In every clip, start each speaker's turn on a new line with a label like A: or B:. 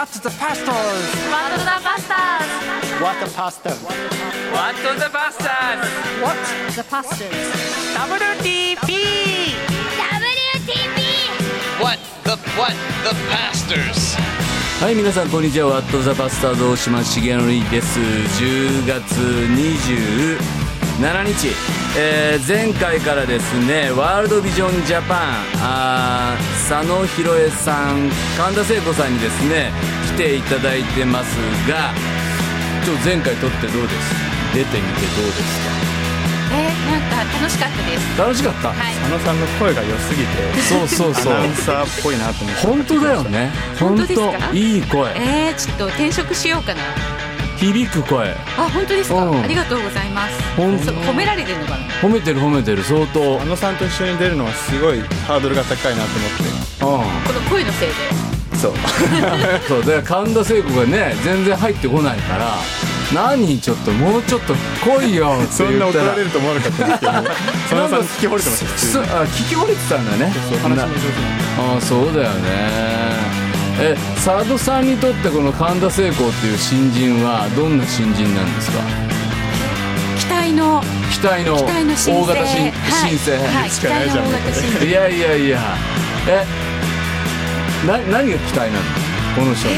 A: What the pastors?
B: What the Bastards
C: What the pasta
A: What the bastards?
B: What the Pastors
A: WTP!
D: What the what the pastors?
E: はい皆さんこんにちはワットザバスターズ大島重則です10月27日、えー前回からですねワールドビジョンジャパンあー佐野博恵さん神田聖子さんにですね来ていただいてますがちょ前回撮ってどうです？出てみてどうです
B: えー、なんか楽しかったです。
E: か楽しかった、
B: はい。
F: 佐野さんの声が良すぎて
E: そうそうそう。
F: アナウンサーっぽいなと思って
E: 本当だよね。
B: 本当ですか？
E: いい声。
B: えー、ちょっと転職しようかな
E: 響く声。
B: あ本当ですか、
E: うん。
B: ありがとうございます。褒められてるのかな？
E: 褒めてる褒めてる。相当。
F: 佐野さんと一緒に出るのはすごいハードルが高いなと思って。
E: うん。
B: この声のせいで。
F: そう。
E: そう。だから神田聖子がね全然入ってこないから何ちょっともうちょっと来いよって
F: そんな怒
E: ら
F: られると思わなかったんですけど。佐野さん聞き惚れてました
E: あ聞き惚れてたんだね。あそうだよねえ佐渡さんにとってこの神田聖子っていう新人はどんな新人なんですか？
B: 期待の
E: 期待の大型新
B: はい。
E: 新生、
B: はい、期待の大型新生
E: いやいやいや。えな何が期待なの？この人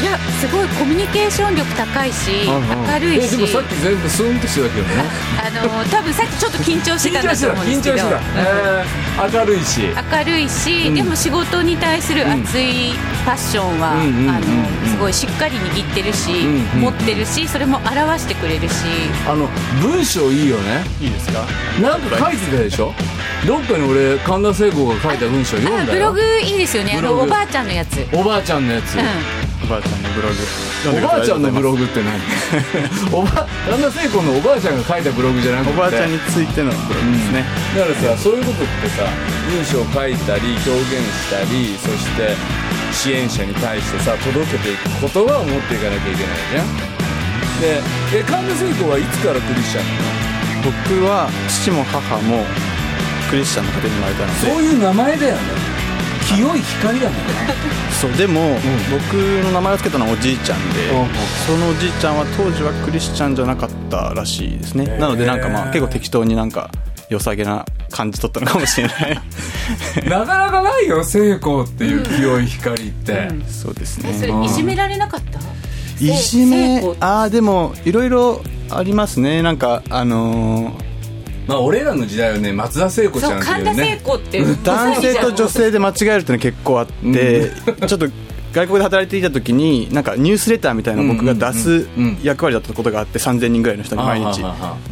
B: いやすごいコミュニケーション力高いし
E: うんうん。
B: 明るいし。
E: えでもさっき全部スンとしてたけどね。
B: あの多分さっきちょっと緊張してたんだと思うんですけど。
E: 緊張してた、えー明るいし。
B: 明るいし、
E: うん。
B: でも仕事に対する熱いパッションは、
E: うん
B: あのすごいしっかり握ってるし、
E: うんうん
B: 持ってるしそれも表してくれるし。
E: あの文章いいよね。
F: いいですか？
E: なんか書いてたでしょ？どっかに俺神田聖子が書いた文章読んだ
B: ブログいいですよね。あのおばあちゃんのやつ、うん、
E: おばあちゃんのやつ、
F: おばあちゃんのブログ。
E: おばあちゃんのブロ
F: グ
E: グって何？おば神田聖子のおばあちゃんが書いたブログじゃなくて。
F: おばあちゃんについてのブログですね、
E: だからさそういうことってさ文章を書いたり表現したりそして支援者に対してさ届けていく言葉を持っていかなきゃいけないじゃん。でえ神田聖子はいつからクリスチャンなの？
F: 僕は父も母もクリスチャンの家庭に生まれたので。
E: そういう名前だよね清い光だもんね。
F: そうでも、僕の名前を付けたのはおじいちゃんで、
E: うん。
F: そのおじいちゃんは当時はクリスチャンじゃなかったらしいですね、なのでなんかまあ結構適当になんか良さげな感じ取ったのかもしれない。
E: なかなかないよ聖子っていう清い光って、
F: そうです
B: えそれ
F: ね
B: いじめられなかった？
F: いじめああでもいろいろありますね。なんかあのー
E: まあ俺らの時代はね松田聖子ちゃんってい
B: そう神田聖子って
F: 男性と女性で間違えるってのは結構あって、ちょっと外国で働いていた時になんかニュースレターみたいなのを僕が出す役割だったことがあって3000人ぐらいの人に毎日。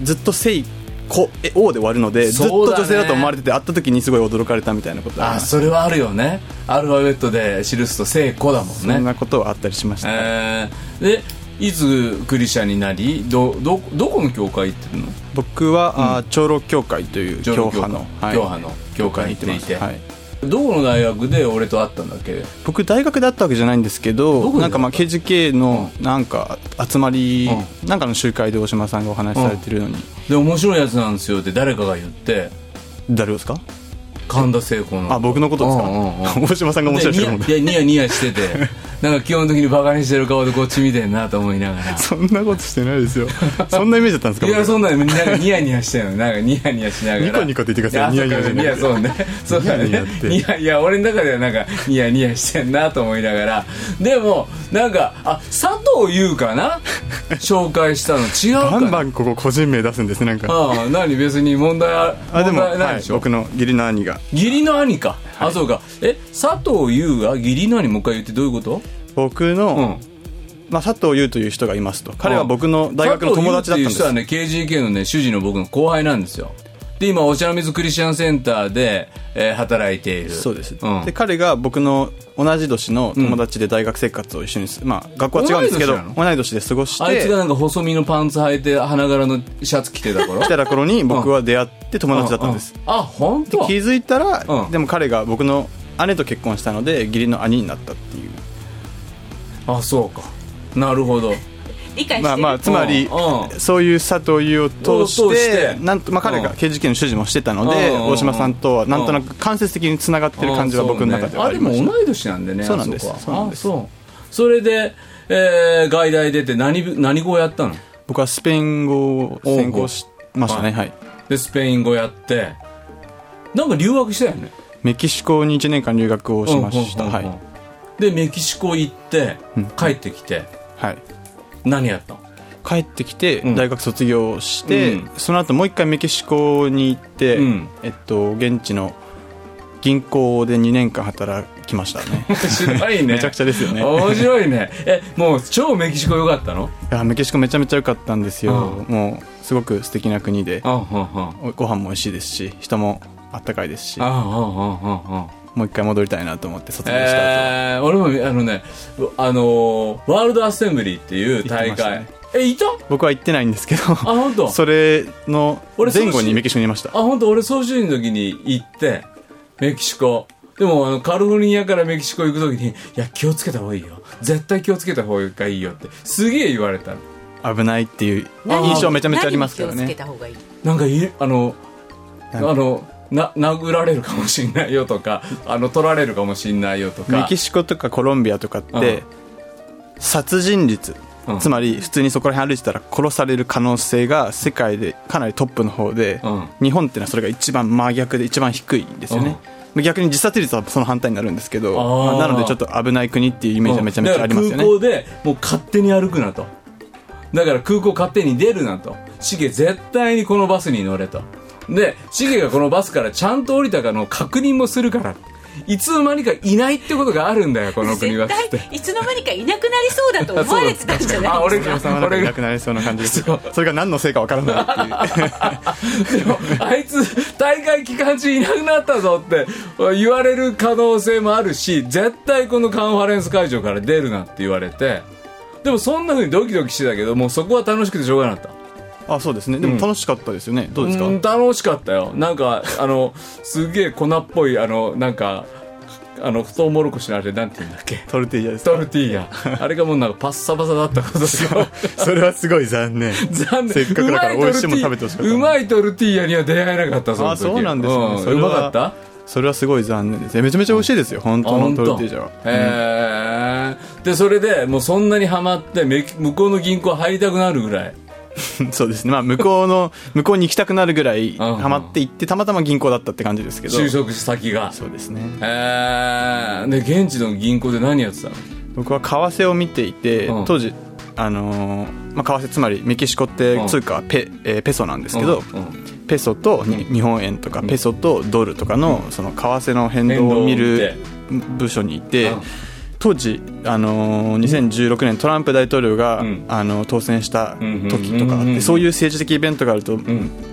F: ずっと「せいこ」え「お」で終わるのでずっと女性だと思われてて会った時にすごい驚かれたみたいなことがあり
E: あそれはあるよね。アルファベットで記すと聖子だもん
F: そん
E: ね
F: なことはあったりしました、
E: えー、でいつクリスチャンになりどどどこの教会行ってるの？
F: 僕は、あー長老教会という教派の
E: 教派の教会に行っていて
F: はい。
E: どこの大学で俺と会ったんだっけ？
F: 僕大学であったわけじゃないんですけ
E: ど
F: なんかまあ KGK のなんか集まり、
E: う
F: なんかの集会で大島さんがお話しされてるのに、
E: で面白いやつなんですよって誰かが言って。
F: 誰ですか？
E: 神田聖子の。
F: あ僕のことですか、
E: うんうんうん。
F: 大島さんが面白い人かも
E: でニヤいやニヤニヤしてて なんか基本的にバカにしてる顔でこっち見てんなと思いながら。
F: そんなことしてないですよ。そんなイメージだったんですか？
E: いや
F: 僕
E: そんなのなんか ニヤニヤしてるの。なんかニヤニヤしながら。
F: ニコニコって言ってください
E: や
F: ニヤニヤじゃな
E: そうね。そうだ
F: ニヤニヤ
E: いやいや俺の中ではなんかニヤニヤしてんなと思いながら。でもなんかあ佐藤優かな？紹介したの。違うかな？
F: バンバンここ個人名出すんですねなんか。
E: ああ何？別に問題あ
F: あでも、はい。僕の義理の兄が。
E: 義理の兄か、あそうか。え佐藤優が義理の兄もう一回言ってどういうこと？
F: 僕の、
E: うん。
F: まあ、佐藤優という人がいますと。彼は僕の大学の友達だったんです。
E: 佐藤優っていう人はね KGK のね主人の僕の後輩なんですよで今お茶の水クリスチャンセンターで、えー働いている。
F: そうです、
E: うん。
F: で彼が僕の同じ年の友達で大学生活を一緒にす、まあ学校は違うんですけど
E: 同い年
F: で過ごして
E: あいつがなんか細身のパンツ履いて花柄のシャツ着てた頃？
F: 来た頃に僕は出会って友達だったんです、
E: あ本当？
F: 気づいたら、
E: うん。
F: でも彼が僕の姉と結婚したので義理の兄になったっていう。
E: あそうか。なるほど
B: 理解してる、
F: まあまあつまり、そういう佐藤優を通してなんと、まあ、彼が
E: うん。
F: 刑事件の主事もしてたので、
E: うん。
F: 大島さんとはなんとなく間接的につながってる感じは僕の中ではありました、
E: あでも同い年なんでね
F: そうなんです。そうなんです。
E: あそれで、えー、外大出て何部何語やったの？
F: 僕はスペイン語を専攻しましたね。はい。
E: でスペイン語やって。なんか留学したよね？
F: メキシコに1年間留学をしました。はい。
E: でメキシコ行って
F: うん。
E: 帰ってきて。
F: はい
E: 何やったの
F: 帰ってきて
E: うん。
F: 大学卒業して、
E: うん。
F: その後もう一回メキシコに行って、
E: うん。
F: えっと、現地の銀行で2年間働きましたね。
E: 面白いね。
F: めちゃくちゃですよね。
E: 面白いね。えもう超メキシコ良かったの？
F: いやメキシコめちゃめちゃ良かったんですよ、
E: う
F: もうすごく素敵な国で。ご飯も美味しいですし人もあったかいですし。
E: あんはんはんはんはん
F: もう一回戻りたいなと思って卒業した後、
E: えー、俺もあのねあのーワールドアッセンブリーっていう大会、
F: ね。
E: えいた？
F: 僕は行ってないんですけど
E: あ本当？
F: それの
E: 俺
F: 前後にメキシコにいました。
E: あ本当？俺総集員の時に行ってメキシコ。でもあのカリフォルニアからメキシコ行く時にいや気をつけた方がいいよ。絶対気をつけた方がいいよってすげえ言われたの。
F: 危ないっていう印象めちゃめちゃありますから
B: 何に気をつ
F: ね
B: けた方がいい？
E: なんかいあのあ
F: なんか
E: のな殴られるかもしんないよとかあの取られるかもしんないよとか。
F: メキシコとかコロンビアとかって殺人率
E: うん。
F: つまり普通にそこら辺歩いてたら殺される可能性が世界でかなりトップの方で
E: うん。
F: 日本っていうのはそれが一番真逆で一番低いんですよね。逆に自殺率はその反対になるんですけどなのでちょっと危ない国っていうイメージはめちゃめちゃありますよね。
E: 空港でもう勝手に歩くなと。だから空港勝手に出るなと。シゲ絶対にこのバスに乗れとでシゲがこのバスからちゃんと降りたかの確認もするからいつの間にかいないってことがあるんだよこの国は。つって
B: 絶対いつの間にかいなくなりそうだと思われてたんじゃない
E: あ俺が。
F: 藤原さんはなんか
E: 俺が。
F: いなくなりそうな感じです
E: そう。
F: それが何のせいかわからないっていう。
E: でもあいつ大会期間中いなくなったぞって言われる可能性もあるし絶対このカンファレンス会場から出るなって言われてでもそんな風にドキドキしてたけどもうそこは楽しくてしょうがなかった
F: あそうですね。でも楽しかったですよね。どうですか？
E: ん楽しかったよ。なんかあのすげえ粉っぽいあのなんかあのトウモロコシのあれなんて言うんだっけ？
F: トルティーヤです
E: トルティーヤ。あれがもうなんかパッサパサだったことですよ。
F: それはすごい残念。
E: 残念。
F: せっかくだから美味しいもの食べてほしかった。
E: うまいトルティーヤには出会えなかったその時
F: あそうなんですね。
E: うん。
F: それは
E: うまかった？
F: それはすごい残念です。ねめちゃめちゃ美味しいですよ。本当のトルティージャは
E: へえでそれでもうそんなにハマってめ向こうの銀行入りたくなるぐらい
F: そうですね。まあ向こうの 向こうに行きたくなるぐらい
E: ん
F: ハマって行ってたまたま銀行だったって感じですけど。
E: 就職先が。
F: そうですね。
E: へえで現地の銀行で何やってたの？
F: 僕は為替を見ていて
E: うん。
F: 当時あのーまあ、為替つまりメキシコって通貨はペ,、えーペソなんですけど、ペソとに日本円とかペソとドルとかのその為替の変動を見る部署にいて
E: うん
F: 当時、あのー2016年トランプ大統領が、
E: うん。
F: あの当選した時とか
E: うんうんうんうん。
F: そういう政治的イベントがあると、為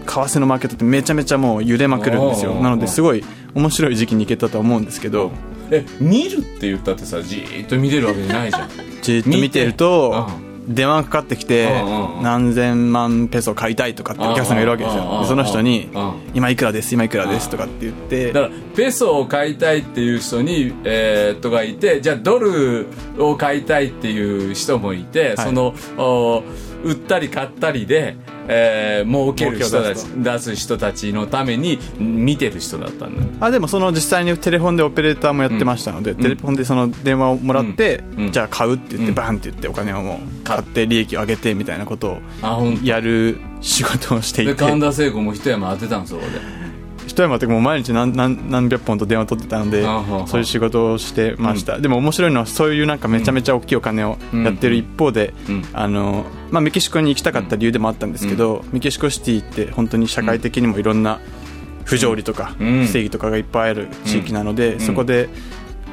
F: 替のマーケットってめちゃめちゃもう揺れまくるんですよ。なのですごい面白い時期に行けたと思うんですけど。
E: え見るって言ったってさじーっと見てるわけじゃないじゃん。
F: じーっと見てると電話がかかってきて何千万ペソ買いたいとかってお客さんがいるわけですよ。でその人に
E: うん「
F: 今いくらです今いくらです」とかって言って。
E: だからペソを買いたいっていう人に、えー、とがいてじゃあドルを買いたいっていう人もいて、
F: はい。
E: そのお売ったり買ったりで、えー、儲ける人たち
F: 儲
E: 出す人たちのために見てる人だったんだ。
F: あでもその実際にテレフォンでオペレーターもやってましたので、テレフォンでその電話をもらって、
E: うん。
F: じゃあ買うって言って、
E: うん。
F: バンって言ってお金をもう買って利益を上げてみたいなことをやる仕事をしてい
E: で
F: て
E: 神田聖子も一山当てたんそこで
F: 一山ってもう毎日何何何百本と電話取ってたのでそういう仕事をしてました、でも面白いのはそういうなんかめちゃめちゃ大きいお金をやってる一方で、
E: うん。
F: あのまあ、メキシコに行きたかった理由でもあったんですけど、メキシコシティって本当に社会的にもいろんな不条理とか
E: うん。
F: 不正義とかがいっぱいある地域なので、そこで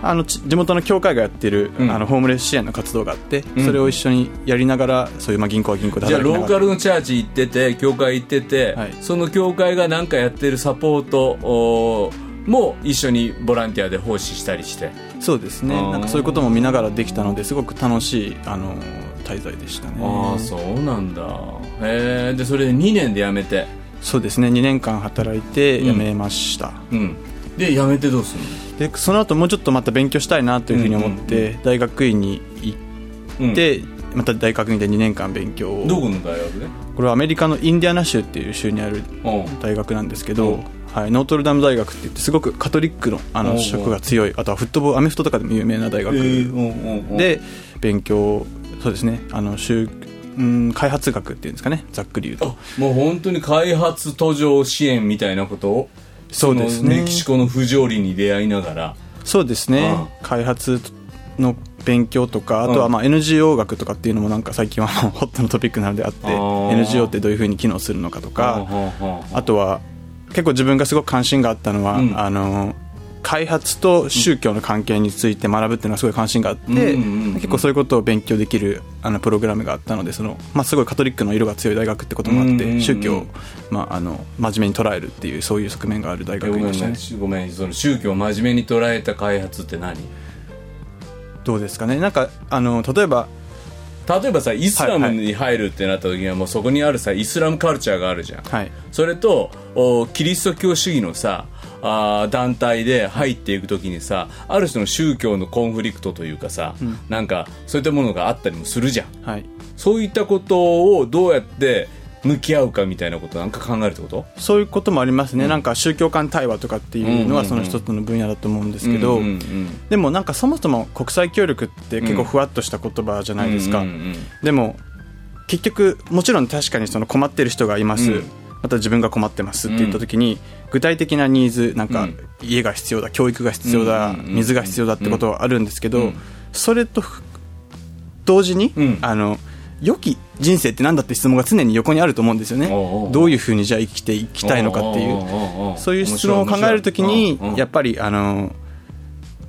F: あのち地元の教会がやってる、
E: うん。
F: あのホームレス支援の活動があって、
E: うん。
F: それを一緒にやりながらそういうまあ銀行は銀行で
E: じゃあローカルのチャーチ行ってて教会行ってて、
F: はい。
E: その教会が何かやってるサポートも一緒にボランティアで奉仕したりして。
F: そうですね。なんかそういうことも見ながらできたのですごく楽しいあの滞在でしたね。
E: ああそうなんだ。へえでそれで2年で辞めて。
F: そうですね。2年間働いて辞めました、
E: うん。で辞めてどうする
F: でその後もうちょっとまた勉強したいなというふうに思って、大学院に行
E: の
F: って、また大学院で2年間勉強を。
E: どこの大学で？
F: これはアメリカのインディアナ州っていう州にある
E: うん。
F: 大学なんですけど、はい、ノートルダム大学って言ってすごくカトリックのあの
E: おうおう
F: 色が強いあとはフットボールアメフトとかでも有名な大学で勉強そうですね。あの宗うん開発学っていうんですかね。ざっくり言うと。
E: もう本当に開発途上支援みたいなことを？
F: そうですね。
E: メキシコの不条理に出会いながら。
F: そうですね、
E: う
F: 開発の勉強とかあとはまあ NGO 学とかっていうのもなんか最近は ホットなトピックなのであって NGO ってどういうふうに機能するのかとか
E: あ
F: とは結構自分がすごく関心があったのは、
E: うん。
F: あの開発と宗教の関係について学ぶっていうのはすごい関心があって、結構そういうことを勉強できるあのプログラムがあったのでその、まあ、すごいカトリックの色が強い大学ってこともあって、宗教を、まあ、あの真面目に捉えるっていうそういう側面がある大学でしたね。
E: ねごめんその宗教を真面目に捉えた開発って何？
F: どうですかね？なんかあの例えば
E: 例えばさイスラムに入るってなった時にはもうそこにあるさイスラムカルチャーがあるじゃん、
F: はい。
E: それとおキリスト教主義のさあー団体で入っていく時にさある種の宗教のコンフリクトというかさ、なんかそういったものがあったりもするじゃん。
F: はい。
E: そういったことをどうやって向き合うかみたいなことなんか考えるってこと？
F: そういうこともありますね、なんか宗教間対話とかっていうの
E: うんうんうん。
F: はその一つの分野だと思うんですけど、
E: うんうんうん。
F: でもなんかそもそも国際協力って結構ふわっとした言葉じゃないですか、
E: うんうんうん
F: でも結局もちろん確かにその困ってる人がいます、
E: うん。
F: また自分が困ってますって言った時に、具体的なニーズなんか
E: うん。
F: 家が必要だ教育が必要だ、
E: うんうんうん
F: 水が必要だってことはあるんですけど、
E: うん。
F: それとふ同時に、
E: うん。
F: あの良き人生って何だって質問が常に横にあると思うんですよね。どういうふうにじゃあ生きていきたいのかっていう。そういう質問を考えるときにやっぱりあの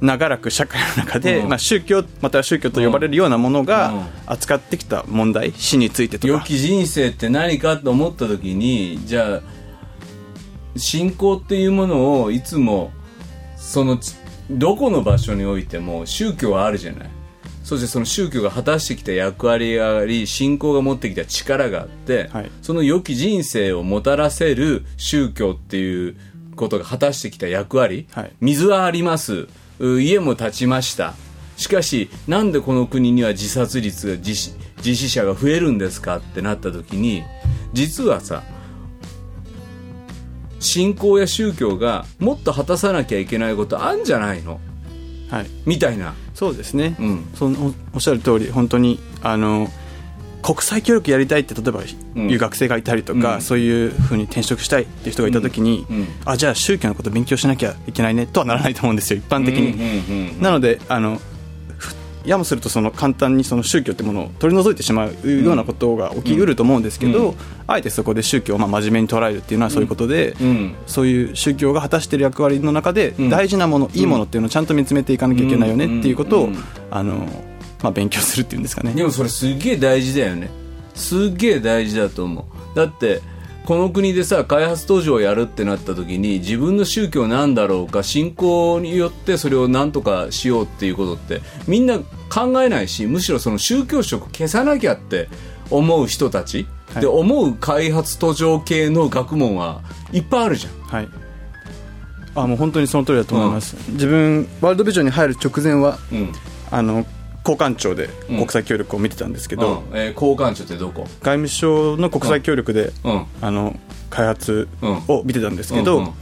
F: 長らく社会の中で、
E: うん。
F: まあ、宗教または宗教と呼ばれるようなもの
E: うん。
F: が扱ってきた問題死についてとか。
E: 良き人生って何かと思った時にじゃあ信仰っていうものをいつもそのちどこの場所においても宗教はあるじゃないそしてその宗教が果たしてきた役割があり信仰が持ってきた力があって、
F: はい。
E: その良き人生をもたらせる宗教っていうことが果たしてきた役割、
F: はい。
E: 水はあります。う家も建ちました。しかしなんでこの国には自殺率が自死自死者が増えるんですかってなった時に実はさ信仰や宗教がもっと果たさなきゃいけないことあんじゃないの？
F: はい、
E: みたいな。
F: そうですね、
E: うん。
F: そのおおっしゃる通り本当にあの国際協力やりたいって例えば
E: うん。
F: いう学生がいたりとか、
E: うん。
F: そういうふうに転職したいっていう人がいた時に、
E: うん。うん。
F: あじゃあ宗教のこと勉強しなきゃいけないねとはならないと思うんですよ一般的に、なのであのふやもするとその簡単にその宗教ってものを取り除いてしまうようなことが起きうると思うんですけど、
E: うん。
F: あえてそこで宗教をまあ真面目に捉えるっていうのはそういうことで、
E: うん。
F: そういう宗教が果たしている役割の中で
E: ん。
F: 大事なもの、いいものっていうのをちゃんと見つめていかなきゃいけないよねっていうことを、あのまあ、勉強するっていうんですかね。
E: でもそれすっげえ大事だよね。すっげえ大事だと思う。だってこの国でさ開発途上をやるってなった時に自分の宗教なんだろうか信仰によってそれを何とかしようっていうことってみんな考えないしむしろその宗教色消さなきゃって思う人たち、
F: はい。
E: で思う開発途上系の学問はいっぱいあるじゃん。
F: はい。あもう本当にその通りだと思います、自分ワールドビジョンに入る直前は
E: うん。
F: あの交換庁で
E: うん。
F: 国際協力を見てたんですけど、
E: うん。えー交換庁ってどこ？
F: 外務省の国際協力で、
E: うん。
F: あの開発
E: うん。
F: を見てたんですけど、
E: うんうん。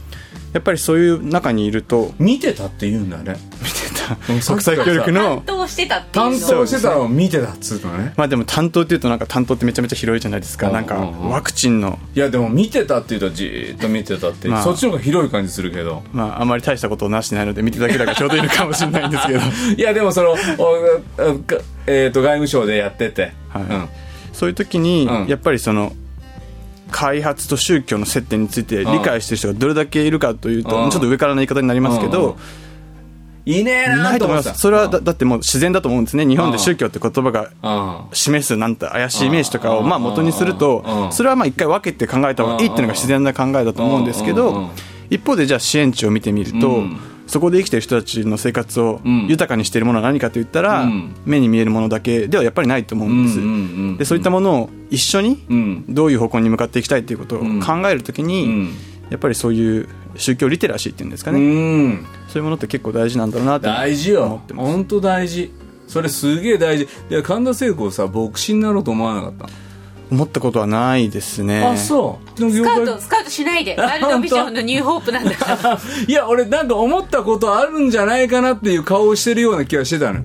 F: やっぱりそういう中にいると
E: 見てたって言うんだね
F: 国際協力の
B: 担当してたっていう
E: 担
B: の
E: 当してたのを見てたっつうのね。
F: まあでも担当っていうとなんか担当ってめちゃめちゃ広いじゃないですか、
E: うん
F: なんかワクチンの。
E: いやでも見てたっていうとじーっと見てたって、
F: まあ。
E: そっちの方が広い感じするけど。
F: まああまり大したことをなしてないので見てただけだからちょうどいいのかもしれないんですけど。
E: いやでもそのえー、と外務省でやってて、
F: はい。
E: うん。
F: そういう時に
E: うん。
F: やっぱりその開発と宗教の接点について理解してる人がどれだけいるかというと
E: うん。
F: ちょっと上からの言い方になりますけ
E: うん。
F: ど
E: いねえ
F: な
E: と思
F: います。それはだだってもう自然だと思うんですね。日本で宗教って言葉が
E: うん
F: 示すなんて怪しいイメージとかを
E: うん。
F: まあ元にすると
E: うん。
F: それはまあ一回分けて考えた方がいいっていうのが自然な考えだと思うんですけ
E: うん。
F: ど一方でじゃあ支援地を見てみると
E: うん。
F: そこで生きてる人たちの生活を
E: ん。
F: 豊かにしているものは何かといったら
E: うん。
F: 目に見えるものだけではやっぱりないと思うんです。
E: うんうんうん
F: でそういったものを一緒に
E: うん。
F: どういう方向に向かっていきたいということを
E: ん。
F: 考えるとき
E: う
F: に
E: ん。
F: やっぱりそういう宗教リテラシーっていうんですか
E: う
F: ね
E: ん
F: そういうものって結構大事なんだろうなって
E: 大事よ。
F: 思ってます。
E: 本当大事。それすげえ大事。で神田聖子さ牧師になろうと思わなかったの？
F: 思ったことはないですね。
E: あそう。でも
B: スカウトスカウトしないで。ワールドビジョンのニューホープなんだから。
E: いや俺なんか思ったことあるんじゃないかなっていう顔をしてるような気がしてたのよ。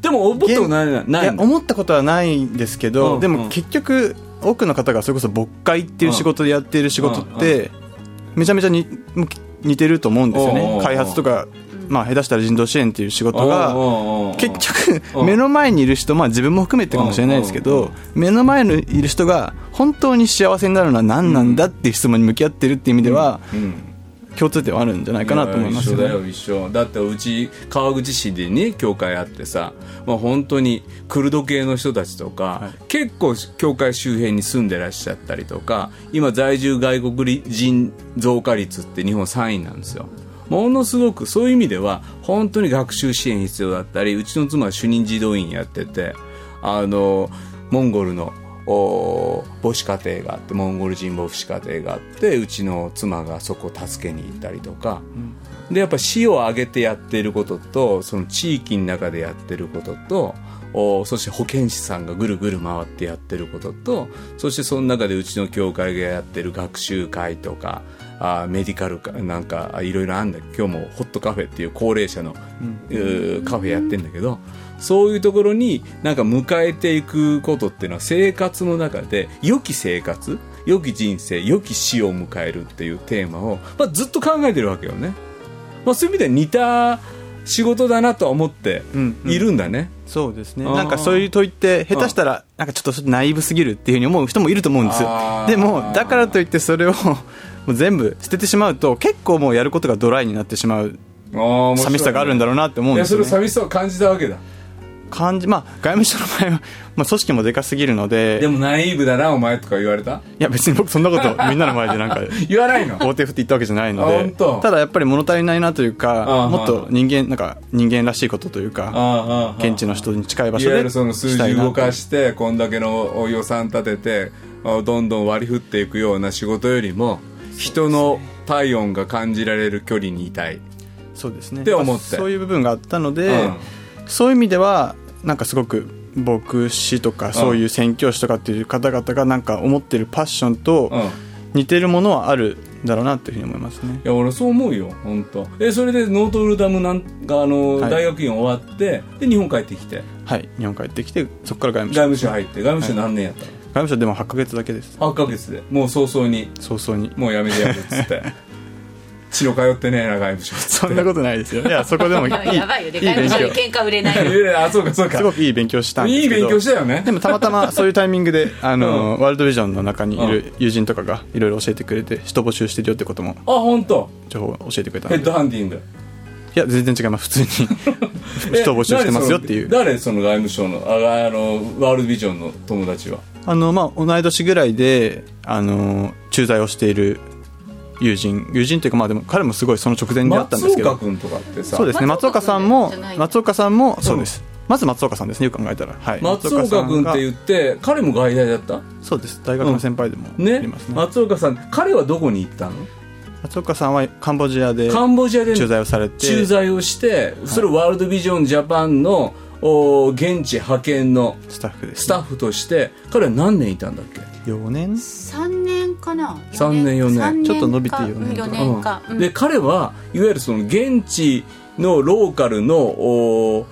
E: でも思ったことないないない
F: や思ったことはないんですけど、
E: うん
F: でも結局多くの方がそれこそ牧会っていう仕事でやっている仕事ってめちゃめちゃに似てると思うんですよね。開発とか、まあ、下手したら人道支援っていう仕事が結
E: うん。
F: 局目の前にいる人、まあ、自分も含めてかもしれないですけど目の前にいる人が本当に幸せになるのは何なんだっていう質問に向き合ってるっていう意味では
E: うん
F: 共通点はあるんじゃないかなと思いますよね
E: や一緒だよ一緒。だってうち川口市でね教会あってさ、まあ、本当にクルド系の人たちとか、結構教会周辺に住んでらっしゃったりとか今在住外国人増加率って日本3位なんですよ。ものすごくそういう意味では本当に学習支援必要だったりうちの妻は主任児童員やっててあのモンゴルのお母子家庭があってモンゴル人母子家庭があってうちの妻がそこを助けに行ったりとか、でやっぱ市を挙げてやってることとその地域の中でやってることとおそして保健師さんがぐるぐる回ってやってることとそしてその中でうちの教会がやってる学習会とかあメディカルかなんかあいろいろあるんだけど今日もホットカフェっていう高齢者の、うーカフェやってんだけどそういうところになんか迎えていくことっていうのは生活の中で良き生活良き人生良き死を迎えるっていうテーマを、まあ、ずっと考えてるわけよね、まあ、そういう意味では似た仕事だなとは思っているんだね、
F: そうですね。なんかそういう問いって下手したらなんかちょっとナイーブすぎるっていうふうに思う人もいると思うんですでもだからといってそれを もう全部捨ててしまうと結構もうやることがドライになってしまう寂しさがあるんだろうなって思うんですよ、ね、
E: いやそれ寂しさを感じたわけだ
F: 感じまあ外務省の場合は、まあ、組織もでかすぎるので。
E: でもナイーブだなお前とか言われた？
F: いや別に僕そんなこと みんなの前でなんか
E: 言わないの？
F: 大手振って言ったわけじゃないので。ただやっぱり物足りないなという
E: あ
F: かもっと人間なんか人間らしいことというか現地の人に近い場
E: いわゆ
F: 所で
E: るその数字動かしてこんだけの予算立ててあどんどん割り振っていくような仕事よりも人の体温が感じられる距離にいたい。
F: そうですね。
E: って思って。
F: そういう部分があったので、
E: うん。
F: そういう意味ではなんかすごく牧師とかそういう宣教師とかっていう方々がなんか思ってるパッションと似てるものはあるだろうなっていうふうに思いますね。
E: や俺そう思うよ本当えそれでノートルダムなんかあの、
F: はい。
E: 大学院終わってで日本帰ってきて。
F: はい日本帰ってきてそこから外務省。
E: 外務省入って外務省何年やったの、
F: 外務省でも8ヶ月だけです。
E: 8ヶ月で。もう早々に。
F: 早々に。
E: もうやめてやるっつって 血の通ってねえな外務省っつって。
F: そんなことないですよ。いやそこでもいい
B: やばいよね
F: いい勉強
B: 外務省に喧嘩売れないよ
E: いやいやあそうかそうか。
F: すごくいい勉強したんです
E: いい勉強したよね。
F: でもたまたま そういうタイミングであの、
E: うん。
F: ワールドビジョンの中にいる友人とかがいろいろ教えてくれて人募集してるよってことも
E: あ本当？
F: 情報を教えてくれた
E: ヘッドハンティング？
F: いや全然違います。普通に。人を募集してますよっていう。
E: 誰その誰その外務省のああのワールドビジョンの友達は？
F: あのまあ同い年ぐらいであの駐在をしている友人友人というかまあでも彼もすごいその直前であったんですけど。
E: 松岡君とかってさ。
F: そうですね。松
B: 松岡
F: 岡さんも松岡さんもそうです、まず松岡さんですねよく考えたら、はい、
E: 松岡君って言って彼も外大だった？
F: そうです。大学の先輩でもあ
E: ね。
F: りますね,、
E: 松岡さん彼はどこに行ったの？
F: 松岡さんはカンボジアで
E: カンボジアで
F: 駐在をされて。
E: 駐在をしてそれをワールドビジョンジャパンのお現地派遣の
F: スタッフです、
E: スタッフとして彼は何年いたんだっけ
F: ？4年
B: ？3年かな？
E: 三年四年。
B: 三
F: ちょっと伸びて四年
B: 4
F: とか
B: 年か、うん。
E: で彼はいわゆるその現地のローカルのお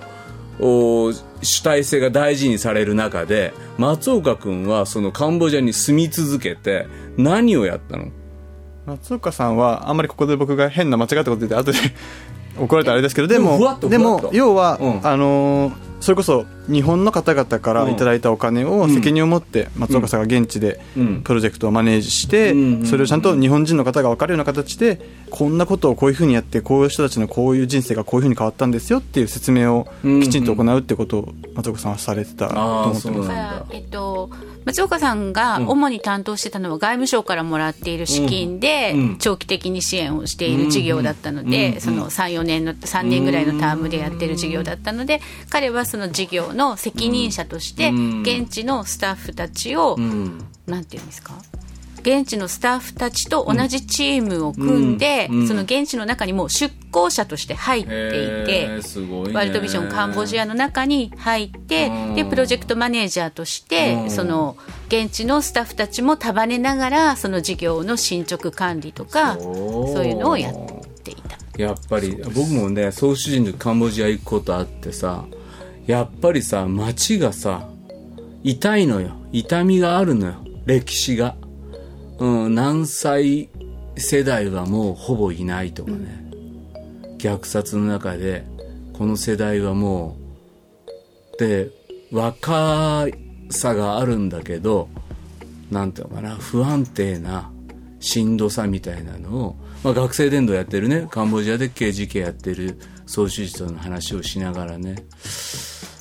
E: お主体性が大事にされる中で松岡君はそのカンボジアに住み続けて何をやったの？
F: 松岡さんはあんまりここで僕が変な間違ったこと言って後で怒られたらあれですけどで
E: でも
F: でも要は、
E: うん。
F: あのーそれこそ日本の方々からいただいたお金を責任を持って松岡さんが現地で
E: うん。
F: プロジェクトをマネージして
E: うん。
F: それをちゃんと日本人の方が分かるような形でこんなことをこういうふうにやってこういう人たちのこういう人生がこういうふうに変わったんですよっていう説明をきちんと行うってことを松岡さんはされてたと思ってます。
E: そうなんだ。
B: だから、えっと、松岡さんが主に担当してたのは外務省からもらっている資金で
E: うん。
B: 長期的に支援をしている事業だったので、その34年の3年ぐらいのタームでやってる事業だったので彼はその事業の責任者として
E: うん。
B: 現地のスタッフたちを、
E: うん。
B: なんていうんですか？現地のスタッフたちと同じチームを組んで、
E: うん。うん。
B: その現地の中にもう出向者として入っていて、
E: すごいね。
B: ワールドビジョンカンボジアの中に入って、
E: うん。
B: でプロジェクトマネージャーとして、
E: うん。
B: その現地のスタッフたちも束ねながらその事業の進捗管理とか
E: そう。
B: そういうのをやっていた。
E: やっぱり僕もね総主人でカンボジア行くことあってさやっぱりさ街がさ痛いのよ。痛みがあるのよ。歴史が。うん何歳世代はもうほぼいないとかね、虐殺の中でこの世代はもうで若さがあるんだけどなんていうのかな不安定なしんどさみたいなのを、まあ、学生伝道やってるね。カンボジアで KGK やってる総主事との話をしながらね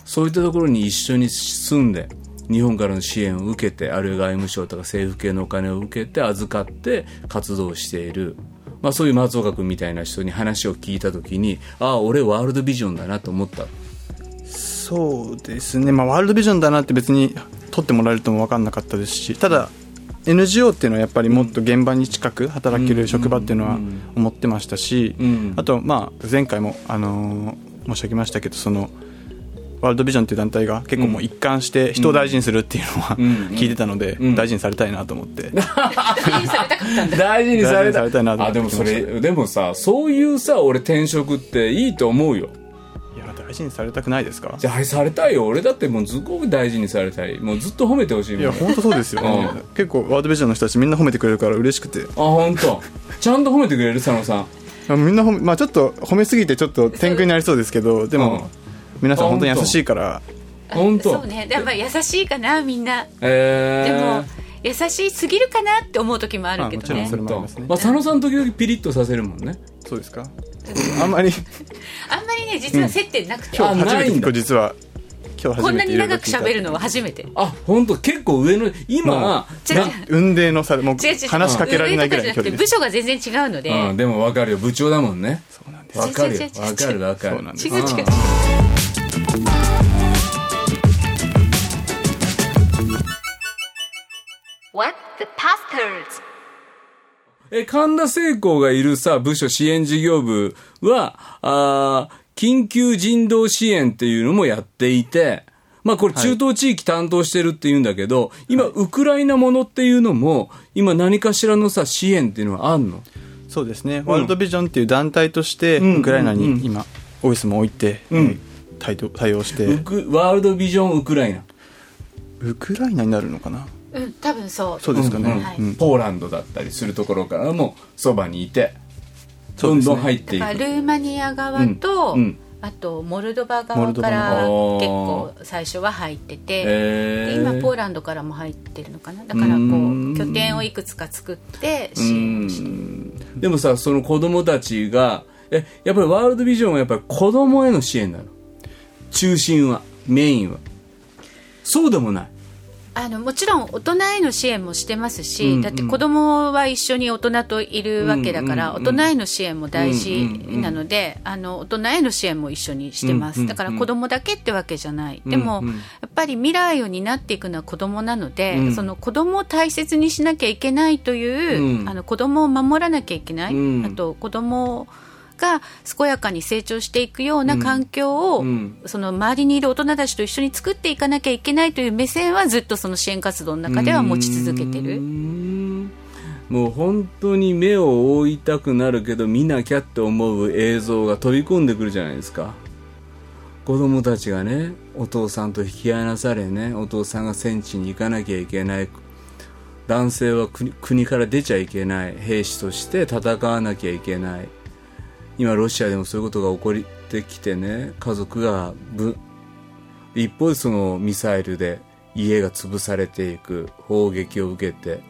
E: そういったところに一緒に住んで日本からの支援を受けてあるいは外務省とか政府系のお金を受けて預かって活動している、まあ、そういう松岡君みたいな人に話を聞いた時にああ俺ワールドビジョンだなと思った。
F: そうですね、まあ、ワールドビジョンだなって別に取ってもらえるとも分かんなかったですしただ NGO っていうのはやっぱりもっと現場に近く働ける職場っていうのは思ってましたし、
E: うん。
F: あと、まあ、前回も、あのー申し上げましたけどそのワールドビジョンっていう団体が結構もう一貫して人を大事にするっていうのは、
E: ん。
F: 聞いてたので、
E: ん。
F: 大事にされたいなと思って、
B: 大事にされた
F: いなと思って
E: あでもそれでもさそういうさ俺転職っていいと思うよ
F: 大事にされたくないですか？
E: じゃあされたいよ。俺だってもうすごく大事にされたい。もうずっと褒めてほしいもん
F: いや本当そうですよ、ね
E: うん。
F: 結構ワールドビジョンの人たちみんな褒めてくれるから嬉しくて。
E: あ本当。ちゃんと褒めてくれる？佐野さん。
F: まあみんな褒め、まあ、ちょっと褒めすぎてちょっと天狗になりそうですけどでも、皆さん本当に優しいから。
E: 本当。
B: そうね。やっぱ優しいかなみんな。
E: えー、
B: でも優しすぎるかなって思う時もあるけどね。
F: まあ
E: 佐野さん時々ピリッとさせるもんね。
F: そうですか？あんまり。
B: あんまりね実は接点なくて、
F: 今日初めて
E: ないんだ。
F: 聞く実は。今日
B: こんなに長く喋るのは初めて。
E: あ本当？結構上の今、
F: 運命の差でもう話しかけられないぐらいの
B: 部
F: 離です。
B: 署が全然違うので、
E: うん、でも分かるよ。部長だもんね。
F: そうなんです。
E: 分かるよ。分かる分かる。
F: そうなんです。
B: 違う違う。違う
E: え神田聖光がいるさ部署支援事業部はあー緊急人道支援っていうのもやっていてまあこれ中東地域担当してるって言うんだけど、今ウクライナものっていうのも今何かしらのさ支援っていうのはあんの？
F: そうですね。ワールドビジョンっていう団体として
E: ん。
F: ウクライナ
E: うんうん。
F: に今オフィスも置いて
E: ん。
F: えー対応して。
E: ワールドビジョンウクライナ。
F: ウクライナになるのかな？
B: うん多分そう。
F: そうですかね。
E: うんうんポーランドだったりするところからもそばにいてど
F: ん
E: どん入っていく。
B: だからルーマニア側と、
E: うんうん。
B: あとモルドバ
F: モ
B: 側から結
E: 側。
B: 構最初は入ってて、今ポー
E: ー
B: ランドからも入ってるのかな。だからこ
E: うん。
B: う拠点をいくつか作って支援して。
E: でもさその子供たちがえやっぱりワールドビジョンはやっぱり子供への支援なの？中心はメインは。そうでもない
B: あのもちろん大人への支援もしてますし、
E: うんうん。
B: だって子供は一緒に大人といるわけだから、
E: うんうんうん。
B: 大人への支援も大事なので、あの大人への支援も一緒にしてます、
E: うんうんうん
B: だから子供だけってわけじゃない、
E: うん
B: でも、
E: うん。
B: やっぱり未来を担っていくのは子供なので、
E: うん。
B: その子供を大切にしなきゃいけないという、
E: うん。
B: あの子供を守らなきゃいけない、
E: うん。
B: あと子供が健やかに成長していくような環境を、
E: うん。
B: その周りにいる大人たちと一緒に作っていかなきゃいけないという目線はずっとその支援活動の中では持ち続けてる。
E: ん。もう本当に目を覆いたくなるけど見なきゃって思う映像が飛び込んでくるじゃないですか。子供たちがねお父さんと引き離されねお父さんが戦地に行かなきゃいけない。男性は国国から出ちゃいけない。兵士として戦わなきゃいけない今ロシアでもそういうことが起こってきてね。家族がぶ一方でそのミサイルで家が潰されていく砲撃を受けて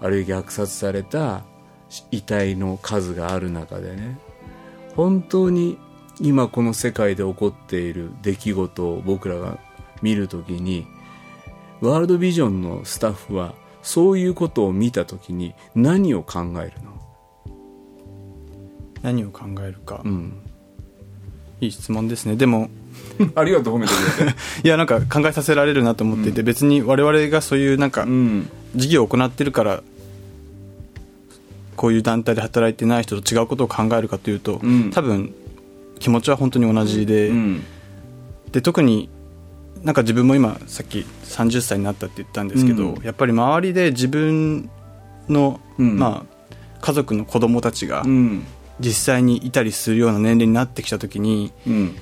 E: あるいは虐殺された遺体の数がある中でね。本当に今この世界で起こっている出来事を僕らが見るときにワールドビジョンのスタッフはそういうことを見たときに何を考えるの？
F: 何を考えるか、
E: うん。
F: いい質問ですね。でも
E: ありがとう褒めてくれて。
F: いやなんか考えさせられるなと思っていて、別に我々がそういうなんか
E: うん。
F: 事業を行ってるからこういう団体で働いてない人と違うことを考えるかというと、
E: ん。
F: 多分気持ちは本当に同じで,、
E: うん。
F: で特になんか自分も今さっき30歳になったって言ったんですけど、
E: うん。
F: やっぱり周りで自分の、
E: うん。
F: まあ、家族の子供たちが
E: うん
F: 実際にいたりするような年齢になってきた時に
E: うん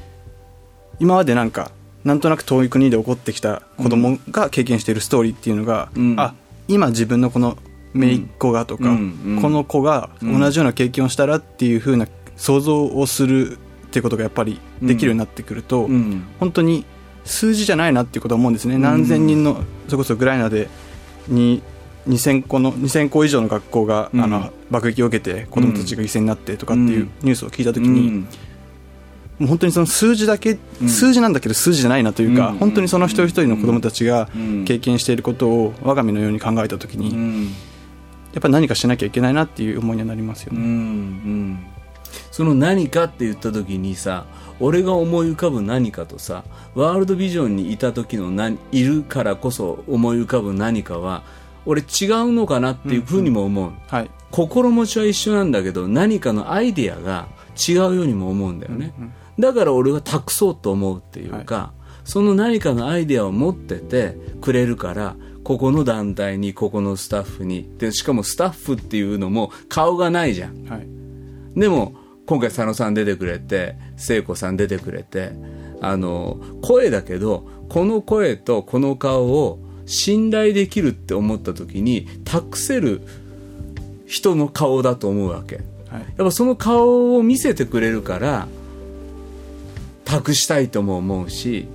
F: 今までなんかなんとなく遠い国で起こってきた子供が経験しているストーリーっていうのが、
E: うん。
F: あ今自分のこの姪っ子がとか、
E: うんうん。
F: この子が同じような経験をしたらっていうふうな想像をするっていうことがやっぱりできるようになってくると、
E: うん。
F: 本当に数字じゃないなっていうことは思うんですね、何千人のそれこそウクライナでに2000個の2000校以上の学校が、
E: うん。
F: あの爆撃を受けて子供たちが犠牲になってとかっていうニュースを聞いた時に、
E: うん。
F: もう本当にその数字だけ、
E: うん。
F: 数字なんだけど数字じゃないなというか、
E: うん。
F: 本当にその一人一人の子供たちが
E: うん。
F: 経験していることを我が身のように考えた時に、
E: うん。
F: やっぱり何かしなきゃいけないなっていう思いにはなりますよ
E: うん。う
F: ね。
E: ん。その何かって言った時にさ俺が思い浮かぶ何かとさワールドビジョンにいた時の何いるからこそ思い浮かぶ何かは俺違うのかなっていうふうにも思う、
F: はい。
E: 心持ちは一緒なんだけど何かのアイディアが違うようにも思うんだよね、だから俺は託そうと思うっていうか、その何かのアイディアを持っててくれるからここの団体にここのスタッフに。でしかもスタッフっていうのも顔がないじゃん。
F: はい。
E: でも今回佐野さん出てくれて聖子さん出てくれてあの声だけどこの声とこの顔を信頼できるって思った時に託せる人の顔だと思うわけ。
F: はい。
E: やっぱその顔を見せてくれるから託したいとも思うし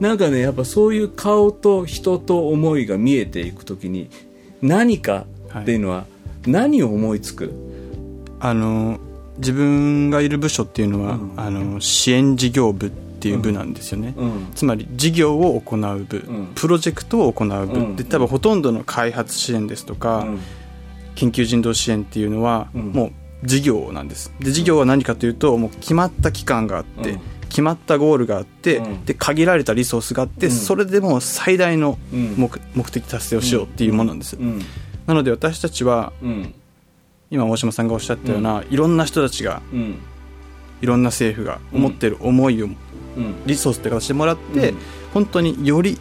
E: なんかねやっぱそういう顔と人と思いが見えていく時に何かっていうのは何を思いつく、
F: あの自分がいる部署っていうのは、あの支援事業部っていう部なんですよね、
E: うん。
F: つまり事業を行う部、
E: ん。
F: プロジェクトを行う部、
E: うん。
F: で多分ほとんどの開発支援ですとか、
E: うん。
F: 緊急人道支援っていうのは、
E: ん。
F: もう事業なんです。で事業は何かというともう決まった期間があって、
E: うん。
F: 決まったゴールがあって、
E: うん。
F: で限られたリソースがあって、それでもう最大の
E: うん。
F: 目,、目的達成をしようっていうものなんです、
E: うん。
F: なので私たちは
E: うん。
F: 今大島さんがおっしゃったような、いろんな人たちが
E: うん。
F: いろんな政府が思ってる思いを
E: うん
F: リソースって形でもらって、
E: うん。
F: 本当により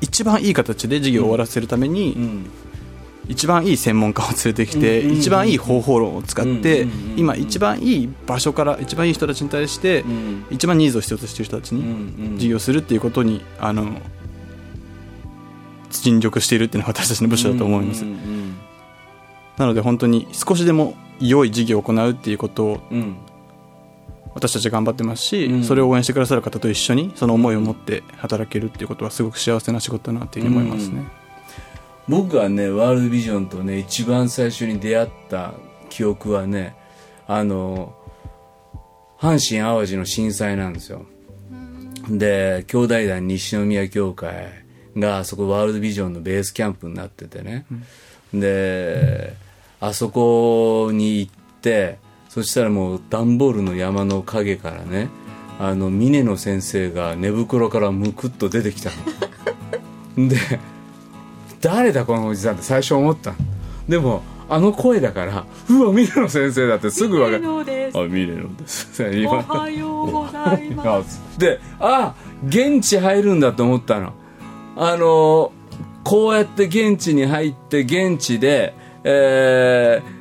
F: 一番いい形で事業を終わらせるために、
E: うん。
F: 一番いい専門家を連れてきて、
E: うん
F: 一番いい方法論を使って、
E: うんうん
F: 今一番いい場所から一番いい人たちに対して、
E: ん。
F: 一番ニーズを必要としている人たち
E: うん
F: に
E: うん。
F: 事業するっていうことにあの尽力しているっていうのは私たちの部署だと思います、
E: うんうん
F: なので本当に少しでも良い事業を行うっていうことを
E: うん
F: 私たちは頑張ってますし、
E: うん。
F: それを応援してくださる方と一緒にその思いを持って働けるっていうことはすごく幸せな仕事だなっていうふうに思いますね、
E: 僕がねワールドビジョンとね一番最初に出会った記憶はねあの阪神・淡路の震災なんですよ。で兄弟団西宮教会があそこワールドビジョンのベースキャンプになっててね、であそこに行ってそしたらもう段ボールの山の陰からねあの峰野先生が寝袋からむくっと出てきたの。で誰だこのおじさんって最初思ったの。でもあの声だからうわ峰野先生だってすぐ分かる。あ峰野です。今
B: おはようございます。
E: であ現地入るんだと思ったの。あのこうやって現地に入って現地でえー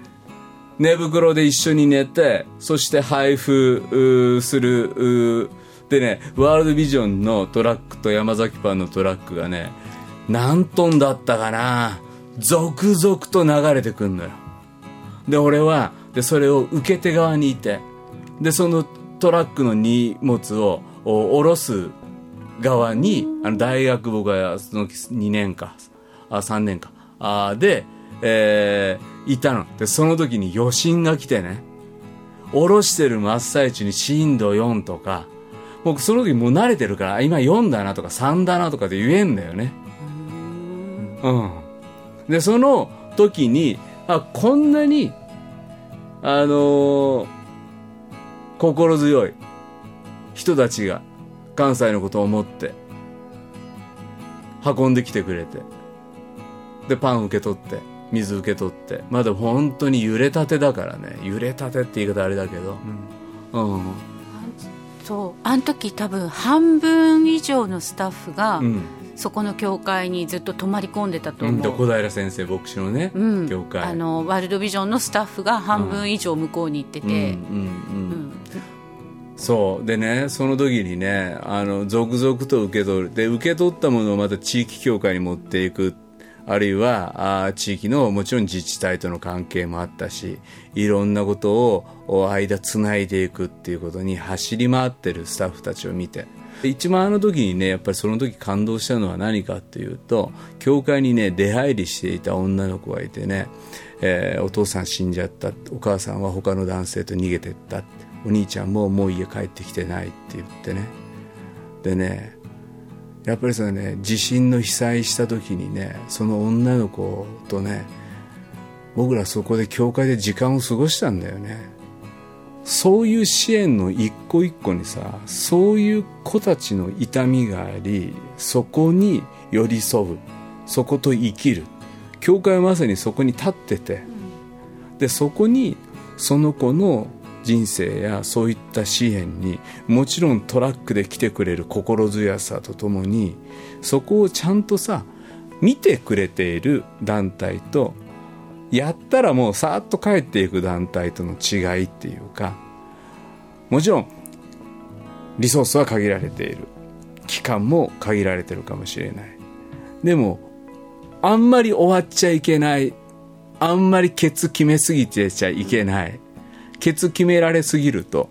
E: 寝袋で一緒に寝てそして配布するでねワールドビジョンのトラックと山崎パンのトラックがね何トンだったかな続々と流れてくんのよ。で俺はでそれを受け手側にいてでそのトラックの荷物をお下ろす側にあの大学僕はその2年かあ3年か。あで、えーいたの。でその時に余震が来てね下ろしてる真っ最中に震度4とか僕その時もう慣れてるから今4だなとか3だなとかで言えんだよね。うん。でその時にあこんなにあのー心強い人たちが関西のことを思って運んできてくれてでパン受け取って水受け取って。まだ本当に揺れたてだからね。揺れたてって言い方あれだけど。うん。
B: そう。あの時多分半分以上のスタッフが、
E: うん。
B: そこの教会にずっと泊まり込んでたと
E: う。ん、で
B: 思う、
E: 小平先生牧師のね、
B: うん。
E: 教会。
B: あのワールドビジョンのスタッフが半分以上向こうに行ってて、
E: うんうんうん。
B: うん。
E: そう。でねその時にねあの続々と受け取る。で受け取ったものをまた地域協会に持っていくあるいはあ地域のもちろん自治体との関係もあったしいろんなことを間つないでいくっていうことに走り回ってるスタッフたちを見て。一番あの時にねやっぱりその時感動したのは何かっていうと教会にね出入りしていた女の子がいてね、えーお父さん死んじゃったお母さんは他の男性と逃げてったお兄ちゃんももう家帰ってきてないって言ってね。でねやっぱりそれね地震の被災した時にねその女の子とね僕らそこで教会で時間を過ごしたんだよね。そういう支援の一個一個にさそういう子たちの痛みがありそこに寄り添う。そこと生きる。教会はまさにそこに立ってて。でそこにその子の人生やそういった支援にもちろんトラックで来てくれる心強さとともにそこをちゃんとさ見てくれている団体とやったらもうさーっと帰っていく団体との違いっていうかもちろんリソースは限られている。期間も限られてるかもしれない。でもあんまり終わっちゃいけない。あんまりケツ決めすぎてちゃいけない。ケツ決められすぎると。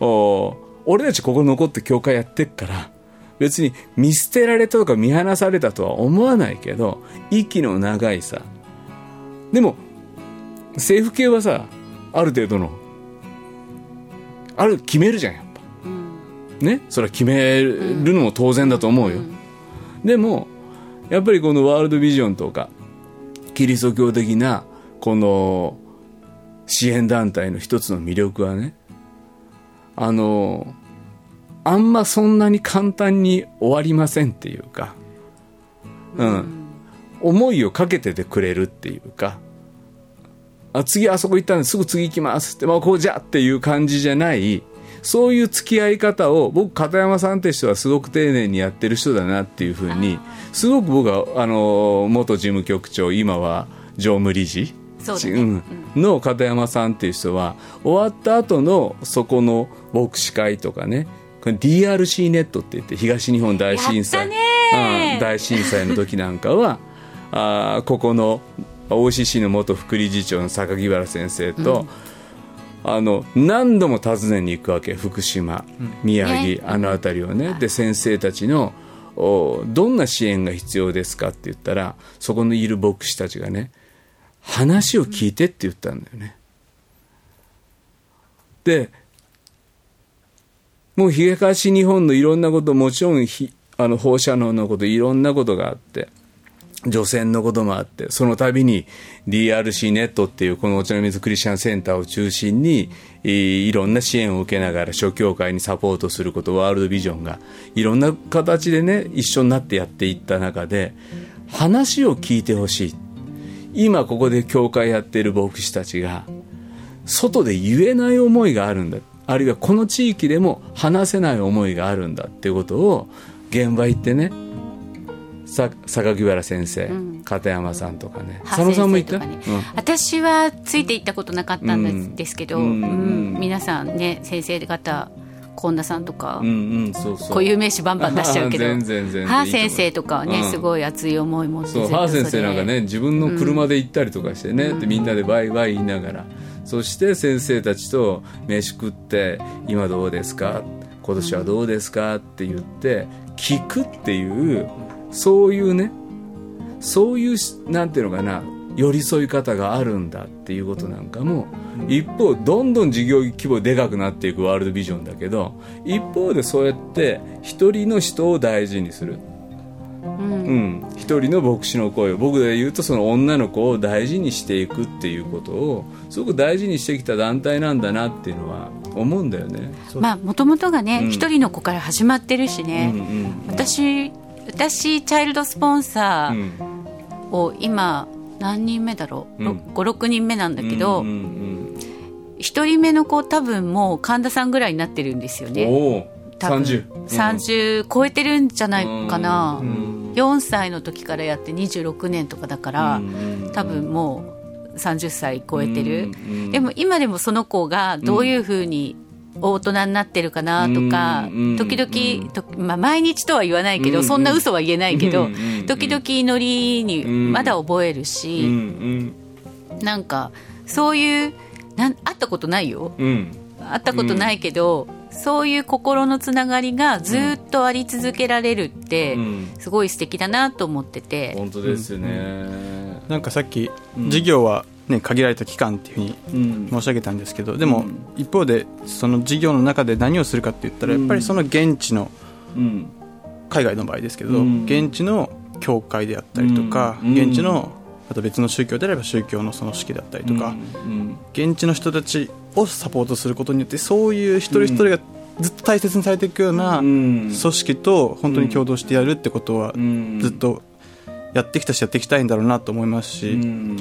E: お俺たちここ残って教会やってっから別に見捨てられたとか見放されたとは思わないけど息の長いさ。でも政府系はさある程度のある決めるじゃんやっぱ。ね？それは決めるのも当然だと思うよ、でもやっぱりこのワールドビジョンとかキリスト教的なこの支援団体の一つの魅力はねあのあんまそんなに簡単に終わりませんっていうかうん、思いをかけててくれるっていうかあ次あそこ行ったんですぐ次行きますって、まあ、こうじゃっていう感じじゃないそういう付き合い方を僕片山さんって人はすごく丁寧にやってる人だなっていうふうにすごく僕はあの元事務局長今は常務理事
B: そうだね。
E: んの片山さんっていう人は終わった後のそこの牧師会とかねこれ DRC ネットって言って東日本大震災うん大震災の時なんかはあーここの OCC の元副理事長の榊原先生と、あの何度も訪ねに行くわけ福島、宮城、
B: ね。
E: あの辺りをね、で先生たちのおどんな支援が必要ですかって言ったらそこにいる牧師たちがね話を聞いてって言ったんだよね。でもう東日本のいろんなこともちろんひあの放射能のこといろんなことがあって除染のこともあってその度に DRC ネットっていうこのお茶の水クリスチャンセンターを中心にいいろんな支援を受けながら諸教会にサポートすることワールドビジョンがいろんな形でね一緒になってやっていった中で話を聞いてほしい今ここで教会やっている牧師たちが外で言えない思いがあるんだ。あるいはこの地域でも話せない思いがあるんだっていうことを現場行ってねさ榊原先生、片山さんとかね佐野さんも行った、
B: 先生とかね私はついていったことなかったんです,、けど、
E: う
B: うん。ん。皆さんね先生方近田さんとか、
E: うん、うんうんそう。そう
B: 名詞バンバン出しちゃうけど
E: 全然全然
B: 先生とかはね、
E: うん。
B: すごい熱い思い持って
E: そうハー先生
B: れ
E: なんかね自分の車で行ったりとかしてね、でみんなでワイワイ言いながら。そして先生たちと飯食って「今どうですか？今年はどうですか?」って言って聞くっていうそういうねそういうしなんていうのかな寄り添い方があるんだっていうことなんかも一方どんどん事業規模でかくなっていくワールドビジョンだけど一方でそうやって一人の人を大事にする。うん、一人の牧師の声を僕で言うとその女の子を大事にしていくっていうことをすごく大事にしてきた団体なんだなっていうのは思うんだよね。
B: まあもともとがね
E: うん。
B: 一、人の子から始まってるし
E: うん
B: ね、私私チャイルドスポンサ
E: うん。
B: ーを今何人目だろう、
E: うん。
B: 56人目なんだけど、
E: うんうん
B: 一人目の子多分もう神田さんぐらいになってるんですよ
E: うん、
B: ね多分。
E: 30
B: 30超えてるんじゃないかな、
E: うん。
B: 4歳の時からやって26年とかだから、
E: うん
B: 多分もう30歳超えてる、
E: うん。
B: でも今でもその子がどういうふうに大人になってるかなとか、
E: うん
B: 時々、とまあ、毎日とは言わないけど、
E: うん
B: そんな嘘は言えないけど、
E: うんうん
B: 時々ノリにまだ覚える
E: うん
B: し、なんかそういうなん会ったことないよ。会ったことないけど、そういう心のつながりがずっとあり続けられるって、
E: うん。
B: すごい素敵だなと思ってて、
E: 本当ですよね。
F: なんかさっき授業は、ね、限られた期間っていうふうに
E: うん。
F: 申し上げたんですけどでも一方でその授業の中で何をするかって言ったらやっぱりその現地の
E: うん。
F: 海外の場合ですけど
E: うん。
F: 現地の教会であったりとか
E: うん。
F: 現地のあと別の宗教であれば宗教のその式だったりとか
E: うん。
F: 現地の人たちをサポートすることによってそういう一人一人がずっと大切にされていくような
E: うん。
F: 組織と本当に共同してやるってことは
E: うん。
F: ずっとやってきたしやっていきたいんだろうなと思いますし、
E: うん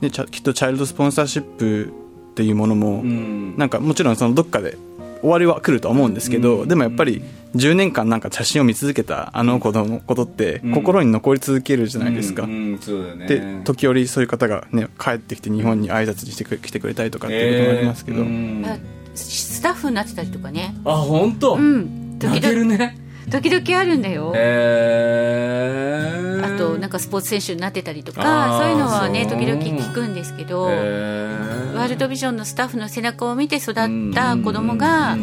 F: でちゃきっとチャイルドスポンサーシップっていうものも、
E: うん。
F: なんかもちろんそのどっかで終わりは来るとは思うんですけど、
E: うん。
F: でもやっぱり10年間なんか写真を見続けたあの子のことって
E: うん。
F: 心に残り続けるじゃないですか、
E: うんうんね。
F: で時折そういう方が、ね、帰ってきて日本に挨拶にしてく来てくれたりとかっていうこともありますけど、
E: えー。うん。
B: あスタッフになってたりとかね。
E: あ本当？
B: うん。時
E: 泣ける
B: 々
E: ね
B: 時々あるんだよ、
E: えー。
B: あとなんかスポーツ選手になってたりとかそういうのはね時々聞くんですけど、
E: えー。
B: ワールドビジョンのスタッフの背中を見て育った子供がワ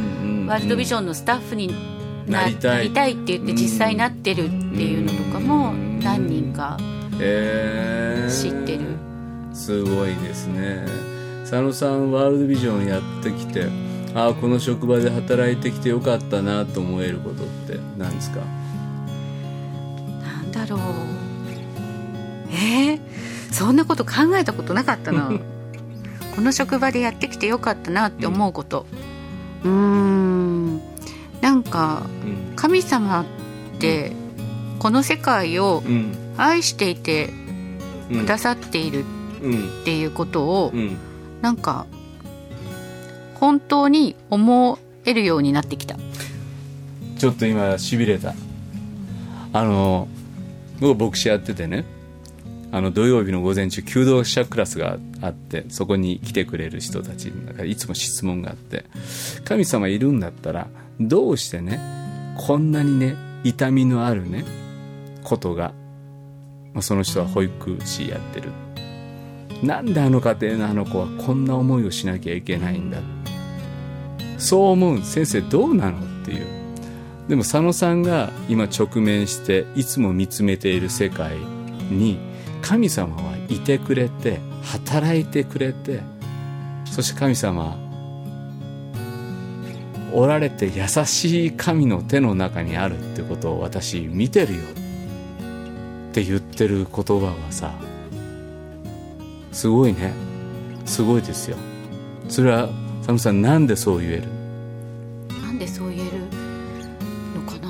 B: ールドビジョンのスタッフにな
E: なりたい
B: って言って実際になってるっていうのとかも何人か
E: えー。
B: 知ってる。
E: すごいですね。佐野さんワールドビジョンやってきてああこの職場で働いてきてよかったなと思えることって。何ですか？
B: なんだろう。えー、そんなこと考えたことなかったな。この職場でやってきてよかったなって思うこと。うーん。なんか
E: うん。
B: 神様ってこの世界を
E: うん。
B: 愛していて
E: うん
B: くださっている
E: うん。
B: っていうことを
E: うん。
B: なんか本当に思えるようになってきた。
E: ちょっと今しびれた。あの僕牧師やっててね。あの土曜日の午前中求道者クラスがあってそこに来てくれる人たちの中でいつも質問があって神様いるんだったらどうしてねこんなにね痛みのあるねことが、まあ、その人は保育士やってる。なんであの家庭のあの子はこんな思いをしなきゃいけないんだって。そう思う。先生どうなの？っていう。でも佐野さんが今直面していつも見つめている世界に神様はいてくれて働いてくれてそして神様おられて優しい神の手の中にあるってことを私見てるよ。って言ってる言葉はさすごいね。すごいですよ。それは佐野さんなんでそう言える？
B: なんでそう言えるのかな。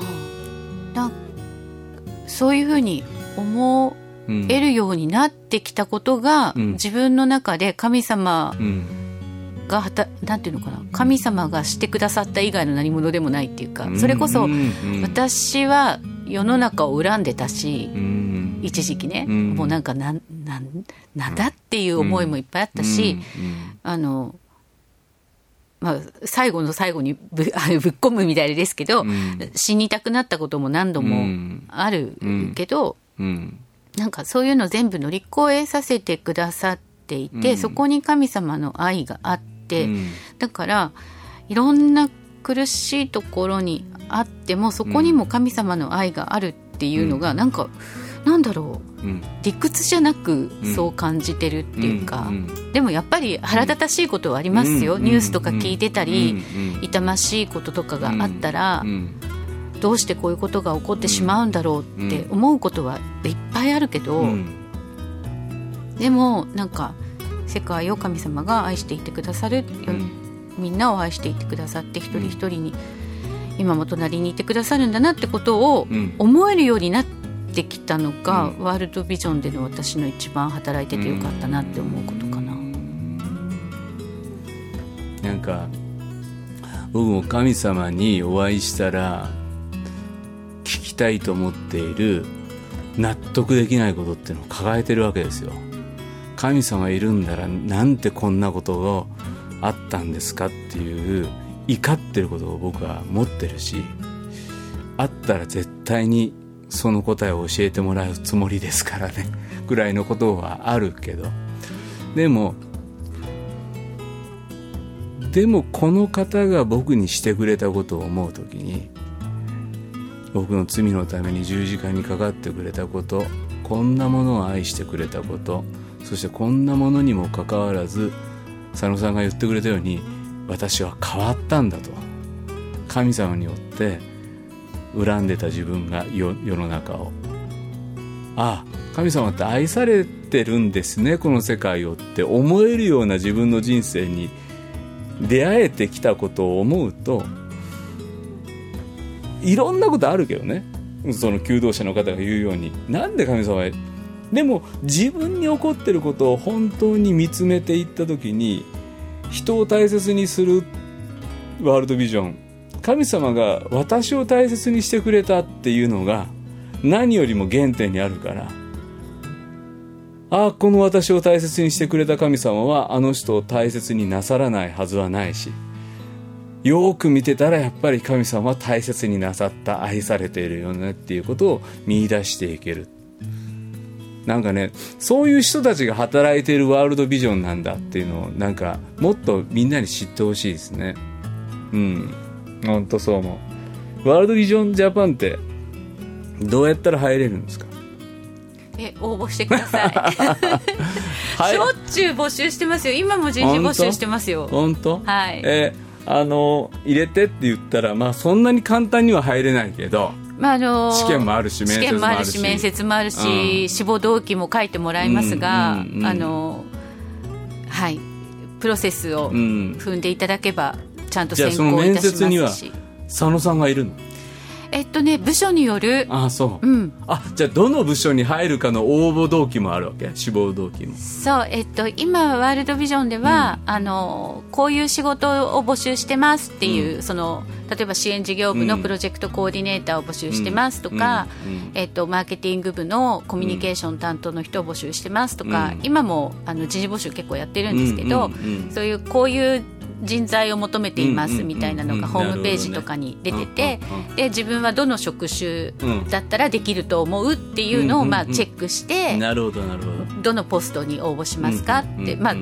B: なんそういうふうに思
E: うん
B: えるようになってきたことが、
E: うん。
B: 自分の中で神様
E: うん。
B: がはたなんていうのかな？神様がしてくださった以外の何物でもないっていうかそれこそ私は世の中を恨んでたし
E: うん。
B: 一時期ね、
E: うん。
B: もうなんかなんなんなんだっていう思いもいっぱいあったし、あのまあ、最後の最後にぶあぶっ込むみたいですけど、
E: ん。
B: 死にたくなったことも何度
E: う
B: も
E: ん。
B: あるけど、
E: うん。うん。
B: なんかそういうの全部乗り越えさせてくださっていて、
E: うん。
B: そこに神様の愛があって、
E: うん。
B: だからいろんな苦しいところにあってもそこにも神様の愛があるっていうのが、なんかなんだろう。
E: うん。
B: 理屈じゃなく
E: うん。
B: そう感じてるっていうか、
E: うん
B: でもやっぱり腹立たしいことはありますよ、
E: うん。
B: ニュースとか聞いてたり、痛ましいこととかがあったら、
E: うん。
B: どうしてこういうことが起こってしまうんだろうって思うことはいっぱいあるけど、
E: うん。
B: でもなんか世界を神様が愛していてくださる、みんなを愛していてくださって一人一人に今も隣にいてくださるんだなってことを
E: うん。
B: 思えるようになっできたのが、
E: うん
B: ワールドビジョンでの私の一番働いててよかったなって思うことかな。
E: なんか僕も神様にお会いしたら聞きたいと思っている納得できないことっていうのを抱えてるわけですよ神様いるんだらなんてこんなことがあったんですかっていう怒ってることを僕は持ってるしあったら絶対にその答えを教えてもらうつもりですからね。ぐらいのことはあるけど。でもでもこの方が僕にしてくれたことを思う時に僕の罪のために十字架にかかってくれたことこんなものを愛してくれたことそしてこんなものにもかかわらず佐野さんが言ってくれたように私は変わったんだと。神様によって恨んでた自分が世の中を。ああ神様って愛されてるんですねこの世界をって思えるような自分の人生に出会えてきたことを思うといろんなことあるけどね。その求道者の方が言うように。なんで神様へ？でも自分に起こってることを本当に見つめていった時に人を大切にするワールドビジョン神様が私を大切にしてくれたっていうのが何よりも原点にあるから。ああこの私を大切にしてくれた神様はあの人を大切になさらないはずはないしよく見てたらやっぱり神様は大切になさった愛されているよねっていうことを見出していける。なんかねそういう人たちが働いているワールドビジョンなんだっていうのをなんかもっとみんなに知ってほしいですね。うん。本当そう思う。ワールドビジョンジャパンってどうやったら入れるんですか？
B: え応募してください。
E: はい。
B: しょっちゅう募集してますよ。今も人事募集してますよ。
E: 本当？
B: はい。
E: えーあの入れてって言ったらまあそんなに簡単には入れないけど
B: まああの
E: 試験もあるし面接もあるし
B: 面接もあるし、
E: うん。
B: 志望動機も書いてもらいますが、
E: うんうんうん。
B: あのはい。プロセスを
E: うん。
B: 踏んでいただけばちゃんと選考いたし
E: 面接には
B: ますし。
E: 佐野さんがいるの？
B: えっとね部署による。
E: ああそう、
B: うん。
E: あじゃあどの部署に入るかの応募動機もあるわけ？志望動機も。
B: そう、えっと、今、ワールドビジョンでは、あのこういう仕事を募集してますっていう、その例えば支援事業部の
E: うん
B: プロジェクトコーディネーターを募集してますとか、
E: うん。うん。
B: えっと、マーケティング部のコミュニケーション担当の人を募集してますとか、
E: うん。
B: 今もあの人事募集結構やってるんですけど、
E: うんうんうん。
B: そういうこういう人材を求めていますみたいなのがホームページとかに出ててで自分はどの職種
E: うん
B: だったらできると思うっていうのをまあチェックして
E: なるほどなるほど
B: どのポストに応募しますかって、まあ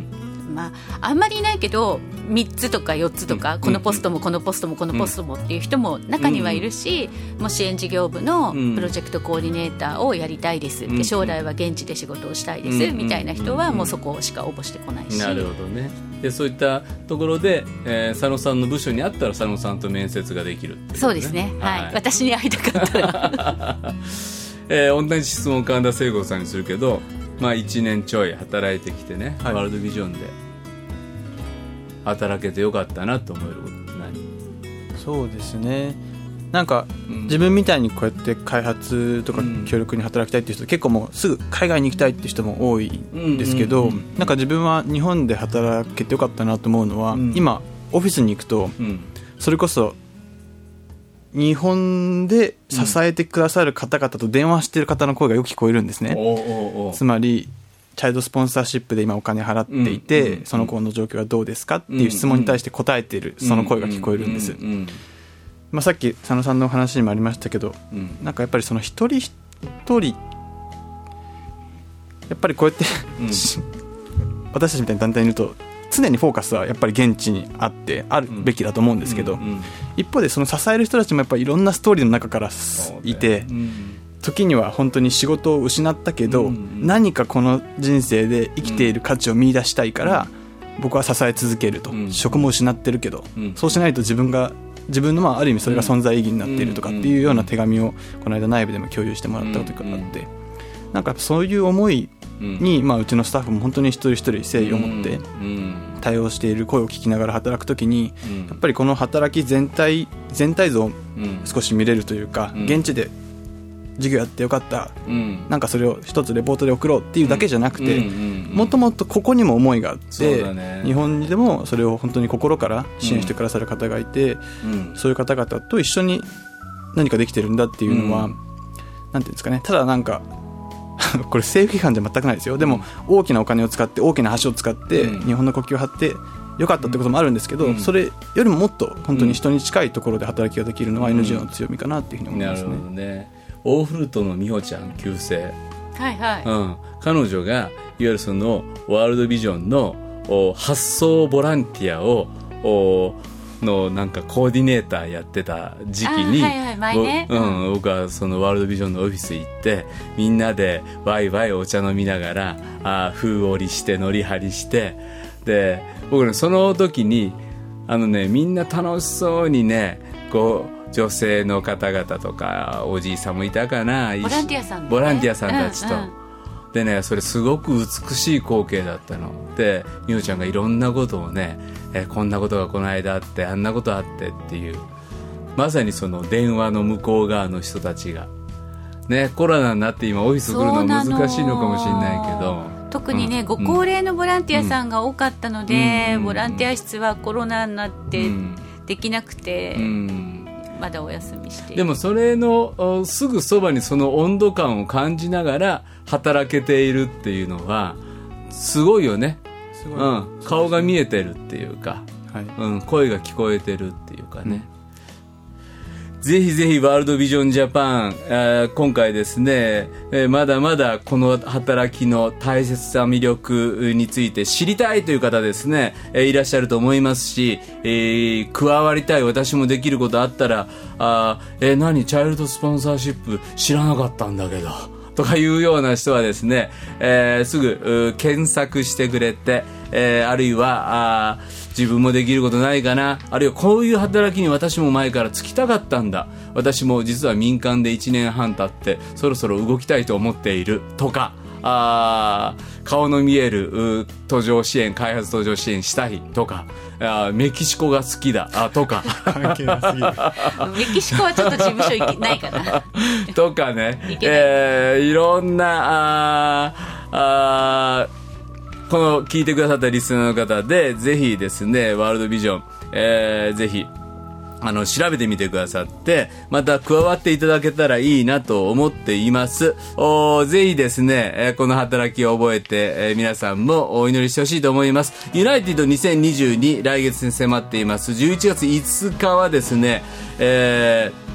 B: まあ、あんまりいないけど3つとか4つとか、このポストもこのポストもこのポストもっていう人も中にはいるし、もう支援事業部の
E: うん。
B: プロジェクトコーディネーターをやりたいですって、
E: うん。
B: 将来は現地で仕事をしたいです、
E: うん。
B: みたいな人はもうそこしか応募してこないし。
E: なるほどね。でそういったところで、えー佐野さんの部署にあったら佐野さんと面接ができるってい
B: そうですね、はい。私に会いたかったら。
E: えー同じ質問神田聖子さんにするけど、まあ、1年ちょい働いてきてね、
F: はい。
E: ワールドビジョンで働けてよかったなと思えることって何？
F: そうですね。なんか
E: うん。
F: 自分みたいにこうやって開発とか
E: うん
F: 協力に働きたいっていう人結構もうすぐ海外に行きたいっていう人も多いんですけど、なんか自分は日本で働けてよかったなと思うのは、
E: うん。
F: 今オフィスに行くと
E: うん。
F: それこそ日本で支えてくださる方々と電話してる方の声がよく聞こえるんですね、つまりチャイルドスポンサーシップで今お金払っていて、その子の状況はどうですかっていう質問に対して答えているその声が聞こえるんです、まあ、さっき佐野さんのお話にもありましたけど
E: うん。
F: なんかやっぱりその一人一人やっぱりこうやって、
E: うん。
F: し 私たちみたいな団体にいると常にフォーカスはやっぱり現地にあってあるべきだと思うんですけど、
E: うんうん
F: 一方でその支える人たちもやっぱりいろんなストーリーの中からいて
E: うん
F: 時には本当に仕事を失ったけど、
E: うんうん
F: 何かこの人生で生きている価値を見出したいから、僕は支え続けると、
E: うん
F: 職も失ってるけど、
E: うん
F: そうしないと自分が自分のまあある意味それが存在意義になっているとかっていうような手紙をこの間内部でも共有してもらったことがあって、なんかそういう思いに、まあ、うちのスタッフも本当に一人一人誠意を持って
E: うん。
F: 対応している声を聞きながら働くときに
E: うん。
F: やっぱりこの働き全体全体像を
E: うん。
F: 少し見れるというか、
E: うん。
F: 現地で授業やってよかった。
E: うん。
F: なんかそれを一つレポートで送ろうっていうだけじゃなくて、
E: うんうんうん。
F: もっともっとここにも思いがあって、
E: だね。
F: 日本にでもそれを本当に心から支援してくださる方がいて、
E: うん。
F: そういう方々と一緒に何かできてるんだっていうのは、
E: うん。
F: なんていうんですかね。ただなんか これ政府批判じゃ全くないですよ。でも、大きなお金を使って大きな橋を使って、
E: うん。
F: 日本の国旗を張ってよかったってこともあるんですけど、
E: うん。
F: それよりももっと本当に人に近いところで働きができるのは NGO の強みかなっていうふうに思い
E: なるほ
F: ますね。
E: どね。オーフルートの美穂ちゃん旧姓。
B: はいはい、
E: うん、彼女がいわゆるそのワールドビジョンのお発送ボランティアをおのなんかコーディネーターやってた時期に、
B: あはいはい前ね。
E: ぼうん、僕はそのワールドビジョンのオフィス行ってみんなでワイワイお茶飲みながらあ風織りしてのり張りしてで僕ねその時にあのねみんな楽しそうにねこう女性の方々とかおじいさんもいたかな
B: ボランティアさんね。
E: ボランティアさんたちと、
B: うんうん
E: でねそれすごく美しい光景だったの。で美桜ちゃんがいろんなことをねえこんなことがこの間あってあんなことあってっていう。まさにその電話の向こう側の人たちが。ねコロナになって今オフィス来るの難しいのかもしれないけど。
B: 特にね、
E: うん。
B: ご高齢のボランティアさんが多かったので、
E: うん。
B: ボランティア室はコロナになって
E: うん。
B: できなくて、
E: うん
B: まだお休みして
E: でもそれのおすぐそばにその温度感を感じながら働けているっていうのはすごいよね、
F: すごい。
E: うん、顔が見えてるっていうか、
F: はい。
E: うん、声が聞こえてるっていうかね、ぜひぜひワールドビジョンジャパン、え今回ですね、えまだまだこの働きの大切さ魅力について知りたいという方ですね、えいらっしゃると思いますし、えー加わりたい私もできることあったら、あえー何チャイルドスポンサーシップ知らなかったんだけど、とかいうような人はですね、えーすぐ検索してくれて、えあるいはあ自分もできることないかな。あるいはこういう働きに私も前から就きたかったんだ。私も実は民間で1年半経ってそろそろ動きたいと思っている。とかあー顔の見えるう途上支援開発途上支援したい。とかあーメキシコが好きだ。あとか。
F: 関係なすぎる。
B: メキシコはちょっと事務所行けないかな。
E: とかね。
B: い、
E: えーいろんな、あーあーこの聞いてくださったリスナーの方で、ぜひですね、ワールドビジョン、えーぜひ、あの、調べてみてくださって、また加わっていただけたらいいなと思っています。おーぜひですね、えーこの働きを覚えて、えー皆さんもお祈りしてほしいと思います。ユナイテッド2022、来月に迫っています。11月5日はですね、えー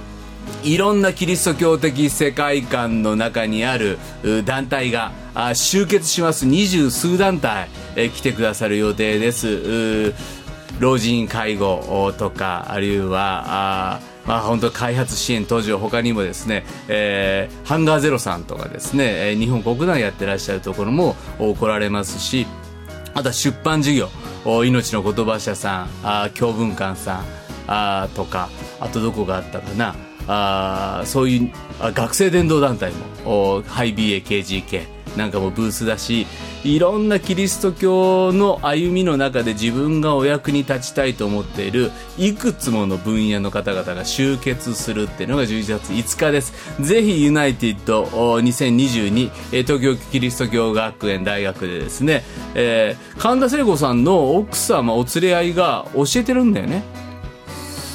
E: いろんなキリスト教的世界観の中にある団体が集結します。二十数団体、来てくださる予定です。老人介護とかあるいはまあ本当開発支援途上他にもですね、えーハンガーゼロさんとかですね、え日本国内やってらっしゃるところもお来られますしあとは出版事業お命の言葉社さんあ教文館さんあとかあとどこがあったかな。あそういう学生伝道団体も。ハイ BAKGK なんかもブースだしいろんなキリスト教の歩みの中で自分がお役に立ちたいと思っているいくつもの分野の方々が集結するっていうのが11月5日です。ぜひユナイテッド2022東京キリスト教学園大学でですね、えー神田聖子さんの奥様お連れ合いが教えてるんだよね。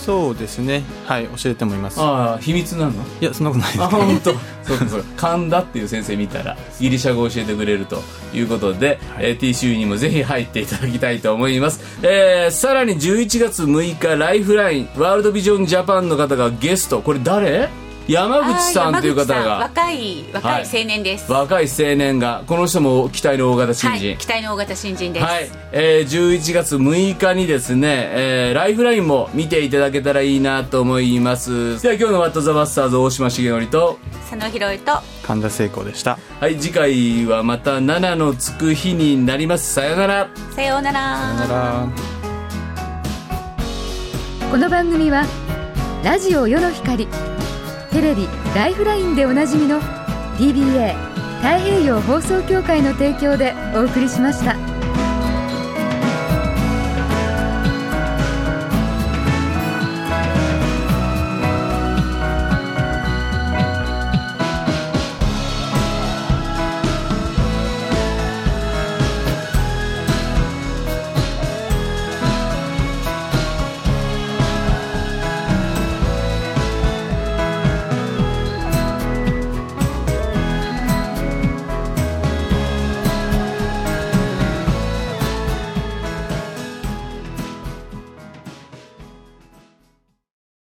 F: そうですね。はい教えてもいます。
E: ああ秘密なの？
F: いやそんなことないです。
E: あ本当？そうかそうか。神田っていう先生見たらギリシャ語を教えてくれるということで、えー TCU にもぜひ入っていただきたいと思います、えーさらに11月6日ライフラインワールドビジョンジャパンの方がゲスト。これ誰？山口さんという方が。
B: 若い若い
E: はい
B: 青年です、
E: 若い青年がこの人も期待の大型新
B: はい
E: 人、
B: 期待の大型新人です、
E: はい、えー、11月6日にですね、えーライフラインも見ていただけたらいいなと思います。では今日のワットザバスターズ大島重則と、
B: 佐野博と
F: 神田聖子でした。
E: はい、次回はまた7のつく日になります。さよなら。
B: さようなら。
F: さよなら。
C: この番組はラジオ世の光テレビ「ライフライン」でおなじみの DBA 太平洋放送協会の提供でお送りしました。